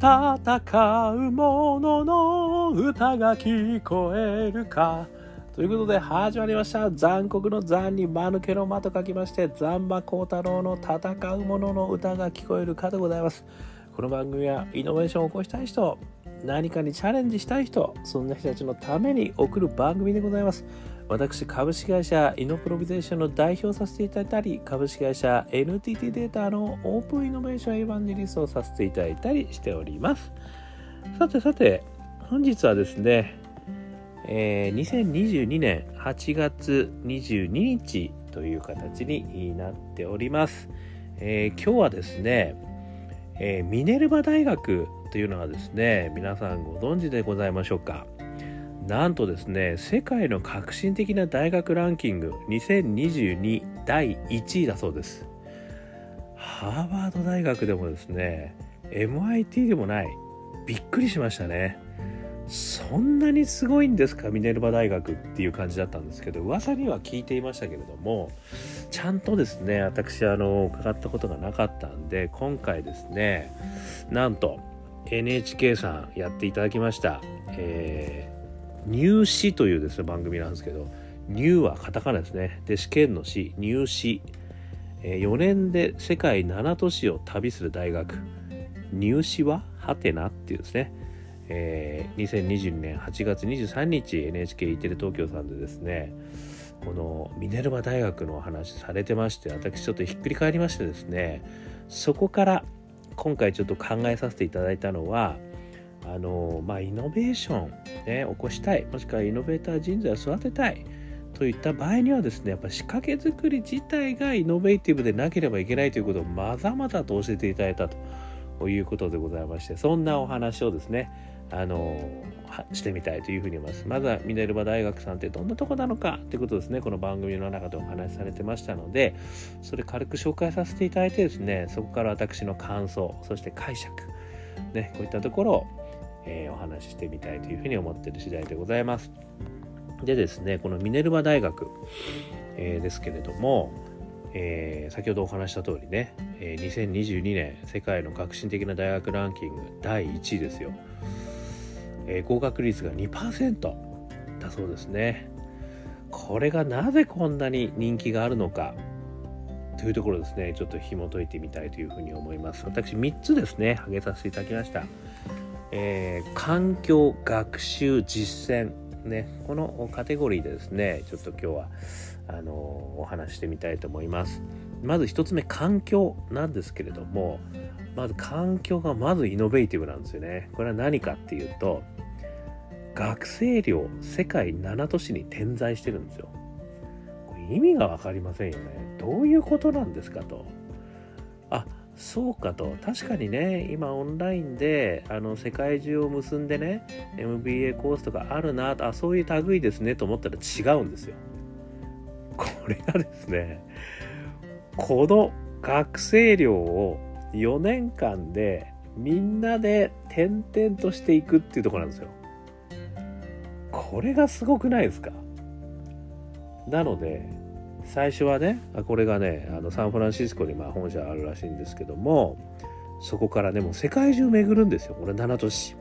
戦う者のの歌が聞こえるか。ということで始まりました。残酷の残に間抜けの間と書きまして残馬幸太郎の戦う者の歌が聞こえるかでございます。この番組はイノベーションを起こしたい人何かにチャレンジしたい人そんな人たちのために送る番組でございます。私株式会社イノプロビゼーションの代表させていただいたり株式会社 NTT データのオープンイノベーションエヴァンジェリストをさせていただいたりしております。さてさて本日はですね、えー、2022年8月22日という形になっております、えー、今日はですね、えー、ミネルバ大学というのはですね皆さんご存知でございましょうか。なんとですね世界の革新的な大学ランキング2022第1位だそうです。ハーバード大学でもですね MIT でもない。びっくりしましたね。そんなにすごいんですかミネルバ大学っていう感じだったんですけど噂には聞いていましたけれどもちゃんとですね私あの伺ったことがなかったんで今回ですねなんと NHK さんやっていただきました、えー入試というですね番組なんですけど入はカタカナですね。で試験の試入試、えー、4年で世界7都市を旅する大学。入試はハテナっていうですね、えー、2022年8月23日 NHK イテレ東京さんでですねこのミネルバ大学のお話されてまして私ちょっとひっくり返りましてですねそこから今回ちょっと考えさせていただいたのはあのまあ、イノベーション、ね、起こしたいもしくはイノベーター人材を育てたいといった場合にはですねやっぱ仕掛け作り自体がイノベーティブでなければいけないということをまざまざと教えていただいたということでございましてそんなお話をですねあのしてみたいというふうに思います。まずはミネルバ大学さんってどんなとこなのかということですね、この番組の中でお話しされてましたので、それ軽く紹介させていただいてですね、そこから私の感想、そして解釈、ね、こういったところをえー、お話ししてみたいというふうに思ってる次第でございます。でですね、このミネルバ大学、えー、ですけれども、えー、先ほどお話した通りね、えー、2022年世界の革新的な大学ランキング第1位ですよ。えー、合格率が2%だそうですね。これがなぜこんなに人気があるのかというところですね、ちょっと紐解いてみたいというふうに思います。私3つですね、挙げさせていただきました。えー、環境学習実践ねこのカテゴリーでですねちょっと今日はあのお話してみたいと思います。まず1つ目環境なんですけれどもまず環境がまずイノベーティブなんですよね。これは何かっていうと学生寮世界7都市に点在してるんですよ。これ意味が分かりませんよね。どういうことなんですかと。そうかと。確かにね今オンラインであの世界中を結んでね MBA コースとかあるなあそういう類ですねと思ったら違うんですよ。これがですねこの学生寮を4年間でみんなで転々としていくっていうとこなんですよ。これがすごくないですか？なので最初はねこれがねあのサンフランシスコにまあ本社あるらしいんですけどもそこからねもう世界中巡るんですよこれ7都市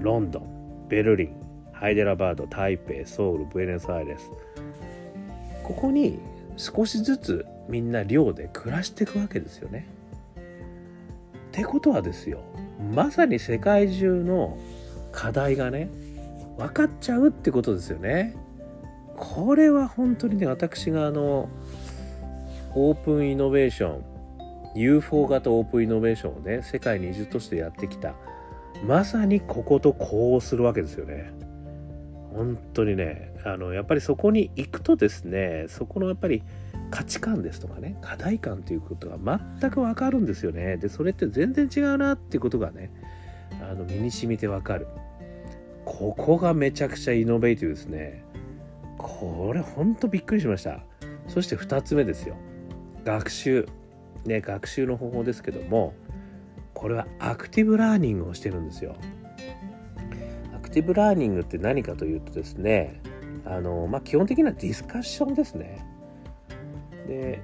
ロンドンベルリンハイデラバード台北ソウルブエノスアイレスここに少しずつみんな寮で暮らしていくわけですよね。ってことはですよまさに世界中の課題がね分かっちゃうってことですよね。これは本当にね私があのオープンイノベーション UFO 型オープンイノベーションをね世界20都市でやってきたまさにこことこうするわけですよね。本当にねあのやっぱりそこに行くとですねそこのやっぱり価値観ですとかね課題感ということが全くわかるんですよね。でそれって全然違うなっていうことがねあの身に染みてわかる。ここがめちゃくちゃイノベーティブですね。これほんとびっくりしました。そして2つ目ですよ。学習。ね学習の方法ですけどもこれはアクティブラーニングをしてるんですよ。アクティブラーニングって何かというとですねあのまあ基本的なディスカッションですね。で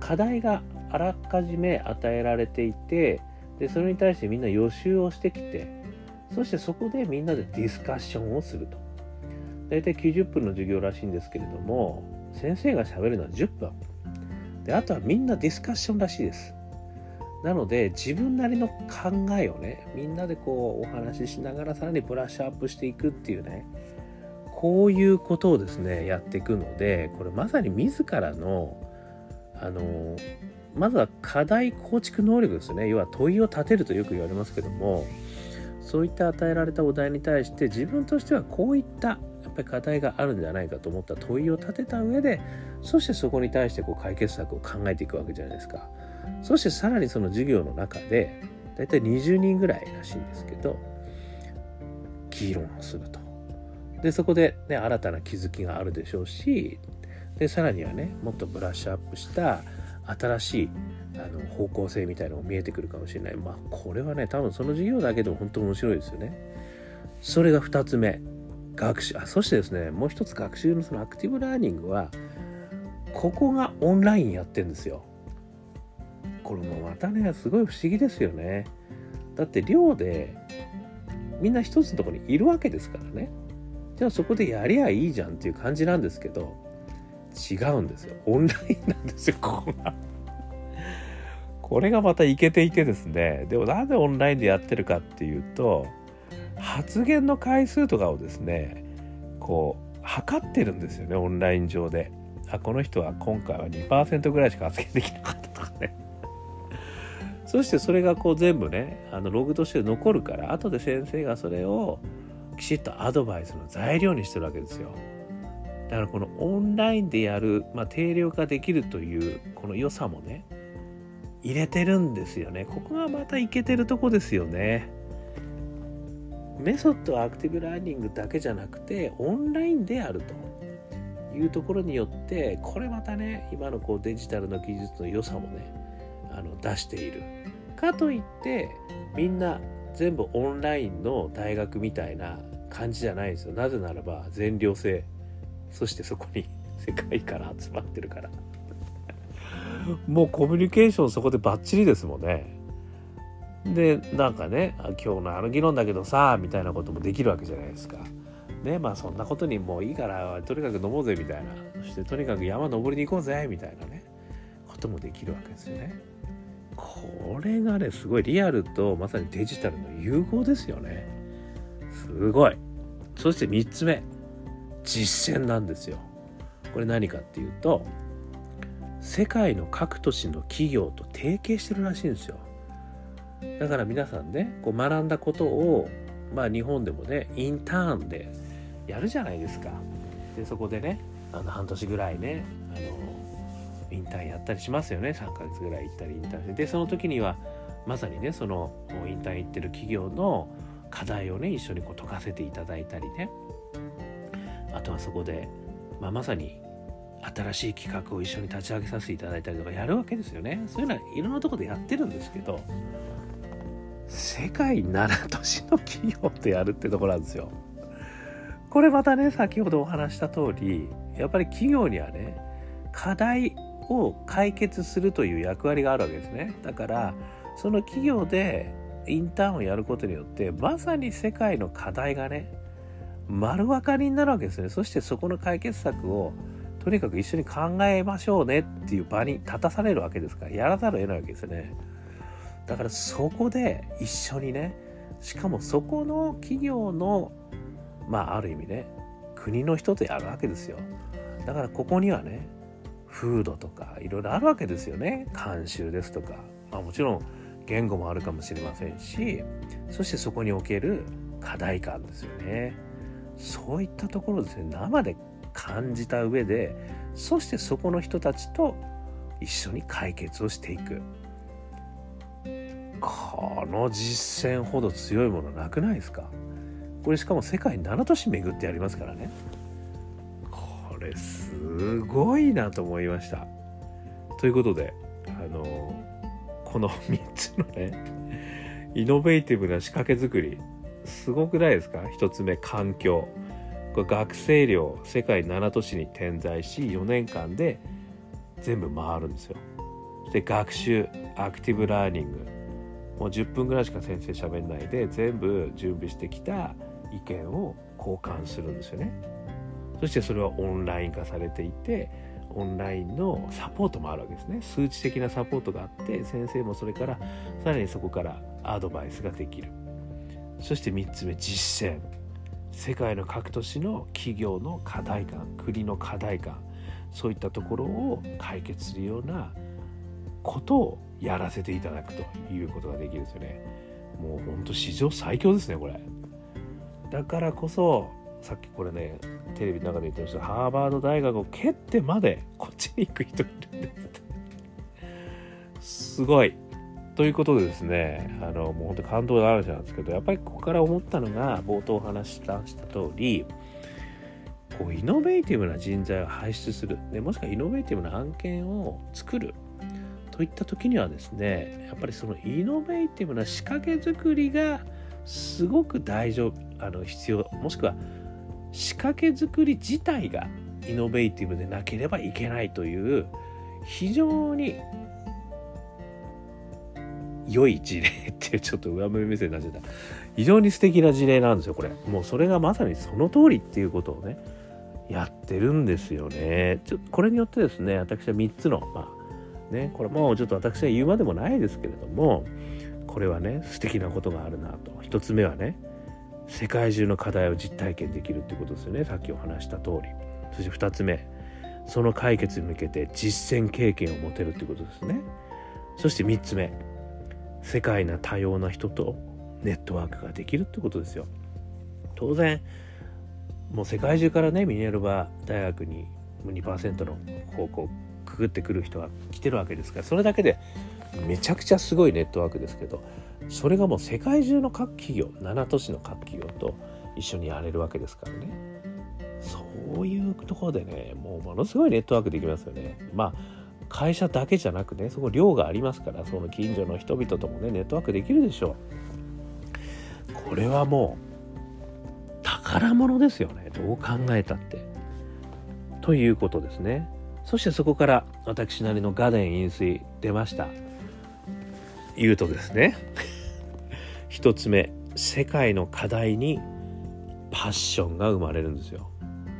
課題があらかじめ与えられていてでそれに対してみんな予習をしてきてそしてそこでみんなでディスカッションをすると。大体90分の授業らしいんですけれども先生がしゃべるのは10分。であとはみんなディスカッションらしいです。なので自分なりの考えをねみんなでこうお話ししながらさらにブラッシュアップしていくっていうねこういうことをですねやっていくのでこれまさに自らのあのまずは課題構築能力ですね。要は問いを立てるとよく言われますけどもそういった与えられたお題に対して自分としてはこういったやっぱり課題があるんじゃないかと思った問いを立てた上でそしてそこに対してこう解決策を考えていくわけじゃないですか。そしてさらにその授業の中でだいたい20人ぐらいらしいんですけど議論をすると。でそこで、ね、新たな気づきがあるでしょうしでさらにはねもっとブラッシュアップした新しいあの方向性みたいなのも見えてくるかもしれない。まあこれはね多分その授業だけでも本当面白いですよね。それが2つ目。学習。あそしてですねもう一つ学習のそのアクティブラーニングはここがオンラインやってんですよ。これもまたねすごい不思議ですよね。だって寮でみんな一つのとこにいるわけですからね。じゃあそこでやりゃいいじゃんっていう感じなんですけど違うんですよ。オンラインなんですよここが。これがまたいけていてですねでもなんでオンラインでやってるかっていうと発言の回数とかをですねこう測ってるんですよねオンライン上で。あこの人は今回は2%ぐらいしか発言できなかったとかね。そしてそれがこう全部ねあのログとして残るから後で先生がそれをきちっとアドバイスの材料にしてるわけですよ。だからこのオンラインでやる、まあ、定量化できるというこの良さもね入れてるんですよね。ここがまたいけてるとこですよね。メソッドはアクティブラーニングだけじゃなくてオンラインであるというところによってこれまたね今のこうデジタルの技術の良さもねあの出している。かといってみんな全部オンラインの大学みたいな感じじゃないですよ。なぜならば全寮制。そしてそこに 世界から集まってるから。もうコミュニケーションそこでバッチリですもんね。でなんかね今日のあの議論だけどさみたいなこともできるわけじゃないですか。ねまあそんなことにもういいからとにかく飲もうぜみたいな。そしてとにかく山登りに行こうぜみたいなねこともできるわけですよね。これがねすごいリアルとまさにデジタルの融合ですよね。すごい。そして3つ目実践なんですよ。これ何かっていうと世界の各都市の企業と提携してるらしいんですよ。だから皆さんねこう学んだことをまあ日本でもねインターンでやるじゃないですか。でそこでねあの半年ぐらいねあのインターンやったりしますよね。3ヶ月ぐらい行ったりインターンして。でその時にはまさにねそのインターン行ってる企業の課題をね一緒にこう解かせていただいたりね。あとはそこで、まあ、まさに新しい企画を一緒に立ち上げさせていただいたりとかやるわけですよね。そういうのはいろんなとこでやってるんですけど世界7都市の企業とやるってところなんですよ。これまたね先ほどお話した通りやっぱり企業にはね課題を解決するという役割があるわけですね。だからその企業でインターンをやることによってまさに世界の課題がね丸分かりになるわけですね。そしてそこの解決策をとにかく一緒に考えましょうねっていう場に立たされるわけですからやらざるを得ないわけですよね。だからそこで一緒にねしかもそこの企業のまあある意味ね国の人とやるわけですよ。だからここにはね風土とかいろいろあるわけですよね。慣習ですとか、まあ、もちろん言語もあるかもしれませんしそしてそこにおける課題感ですよね。そういったところですね。生で感じた上でそしてそこの人たちと一緒に解決をしていく。この実践ほど強いものなくないですか？これしかも世界7都市巡ってやりますからね。これすごいなと思いました。ということであのこの3つのねイノベーティブな仕掛け作りすごくないですか？1つ目環境。これ学生寮世界7都市に点在し4年間で全部回るんですよ。で学習アクティブラーニングもう10分ぐらいしか先生喋んないで全部準備してきた意見を交換するんですよね。そしてそれはオンライン化されていてオンラインのサポートもあるわけですね。数値的なサポートがあって先生もそれからさらにそこからアドバイスができる。そして3つ目実践。世界の各都市の企業の課題感国の課題感そういったところを解決するようなことをやらせていただくということができるんですよね。もうほんと史上最強ですねこれ。だからこそさっきこれねテレビの中で言ってましたハーバード大学を蹴ってまでこっちに行く人いるんですすごい。ということでですねあのもう本当感動の話なんですけどやっぱりここから思ったのが冒頭お話しした通りこうイノベーティブな人材を輩出する。でもしくはイノベーティブな案件を作る。といった時にはですねやっぱりそのイノベーティブな仕掛け作りがすごく大丈夫あの必要。もしくは仕掛け作り自体がイノベーティブでなければいけないという非常に良い事例ってちょっと上目目線になっちゃった。非常に素敵な事例なんですよこれ。もうそれがまさにその通りっていうことをねやってるんですよね。ちょこれによってですね私は3つのまあねこれもうちょっと私は言うまでもないですけれどもこれはね素敵なことがあるなと。1つ目はね世界中の課題を実体験できるってことですよね。さっきお話した通り。そして2つ目その解決に向けて実践経験を持てるってことですね。そして3つ目世界な多様な人とネットワークができるってことですよ。当然もう世界中からねミネルバ大学に2%の方向くぐってくる人が来てるわけですからそれだけでめちゃくちゃすごいネットワークですけどそれがもう世界中の各企業7都市の各企業と一緒にやれるわけですからね。そういうところでねもうものすごいネットワークできますよね。まあ会社だけじゃなくねそこ量がありますからその近所の人々ともねネットワークできるでしょう。これはもう宝物ですよね。どう考えたって。ということですね。そしてそこから私なりのガデン飲水出ました。言うとですね 一つ目世界の課題にパッションが生まれるんですよ。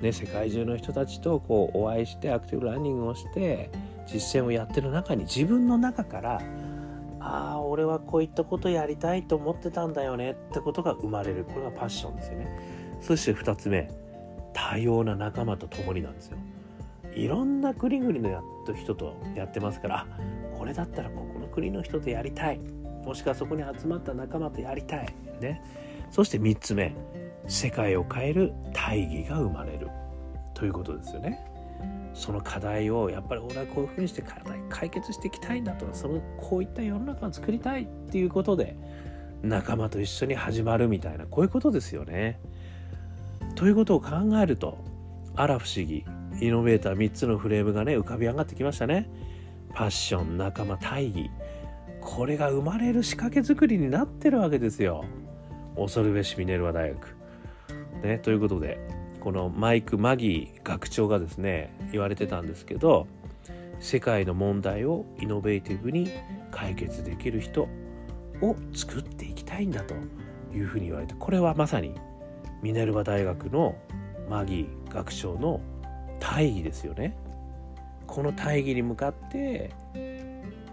ね、世界中の人たちとこうお会いしてアクティブランニングをして実践をやってる中に自分の中からああ俺はこういったことやりたいと思ってたんだよねってことが生まれる。これがパッションですよね。そして2つ目多様な仲間と共になんですよ。いろんな国々のやった人とやってますからこれだったらここの国の人とやりたい。もしくはそこに集まった仲間とやりたい。ね。そして3つ目世界を変える大義が生まれる。ということですよね。その課題をやっぱり俺はこういうふうにして解決していきたいんだとかそのこういった世の中を作りたいっていうことで仲間と一緒に始まるみたいなこういうことですよね。ということを考えるとあら不思議イノベーター3つのフレームがね浮かび上がってきましたね。パッション仲間大義これが生まれる仕掛け作りになってるわけですよ。恐るべしミネルワ大学。ね、ということでこのマイク・マギー学長がですね言われてたんですけど世界の問題をイノベーティブに解決できる人を作っていきたいんだというふうに言われてこれはまさにミネルバ大学のマギー学長の大義ですよね。この大義に向かって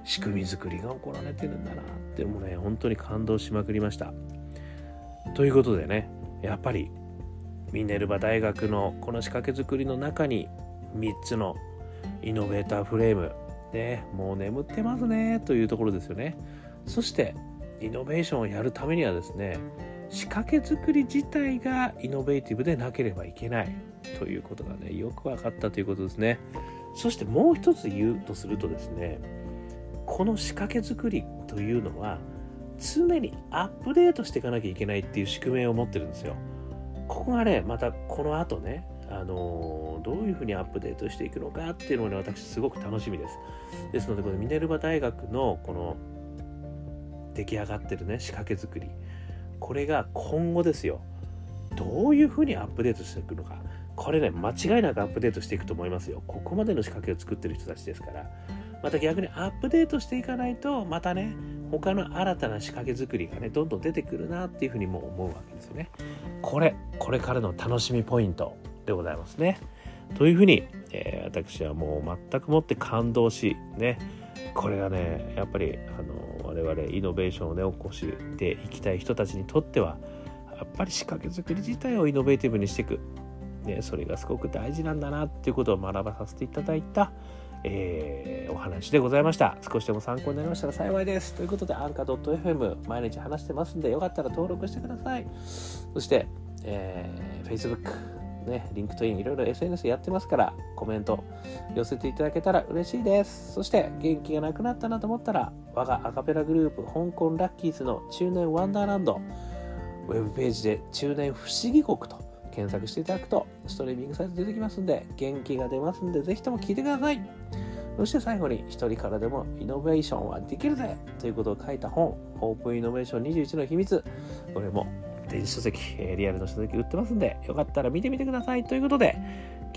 仕組み作りが行われてるんだなってもね本当に感動しまくりました。ということでねやっぱりミネルバ大学のこの仕掛け作りの中に3つのイノベーターフレーム。でもう眠ってますね。というところですよね。そしてイノベーションをやるためにはですね仕掛け作り自体がイノベーティブでなければいけない。ということがねよく分かったということですね。そしてもう一つ言うとするとですねこの仕掛け作りというのは常にアップデートしていかなきゃいけないっていう宿命を持ってるんですよ。ここがねまたこの後ねあのどういうふうにアップデートしていくのかっていうのをね私すごく楽しみです。ですのでこのミネルバ大学のこの出来上がってるね仕掛け作り。これが今後ですよ。どういうふうにアップデートしていくのか。これね間違いなくアップデートしていくと思いますよ。ここまでの仕掛けを作ってる人たちですから。また逆にアップデートしていかないとまたね他の新たな仕掛け作りがねどんどん出てくるなっていうふうにも思うわけですよね。これこれからの楽しみポイントでございますね。というふうに、えー、私はもう全くもって感動しねこれがねやっぱりあの我々イノベーションをね起こしていきたい人たちにとってはやっぱり仕掛け作り自体をイノベーティブにしていく、ね、それがすごく大事なんだなっていうことを学ばさせていただいた、えー、お話でございました。少しでも参考になりましたら幸いです。ということでアンカー .fm 毎日話してますんでよかったら登録してください。そして、えー、Facebook ね、 LinkedIn いろいろ SNS やってますからコメント寄せていただけたら嬉しいです。そして元気がなくなったなと思ったら我がアカペラグループ香港ラッキーズの中年ワンダーランド。ウェブページで中年不思議国と検索していただくとストリーミングサイト出てきますんで元気が出ますんでぜひとも聞いてください。そして最後に一人からでもイノベーションはできるぜということを書いた本オープンイノベーション21の秘密これも電子書籍、リアルの書籍売ってますんで、よかったら見てみてください。ということで、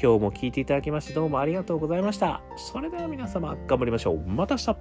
今日も聞いていただきましてどうもありがとうございました。それでは皆様、頑張りましょう。また明日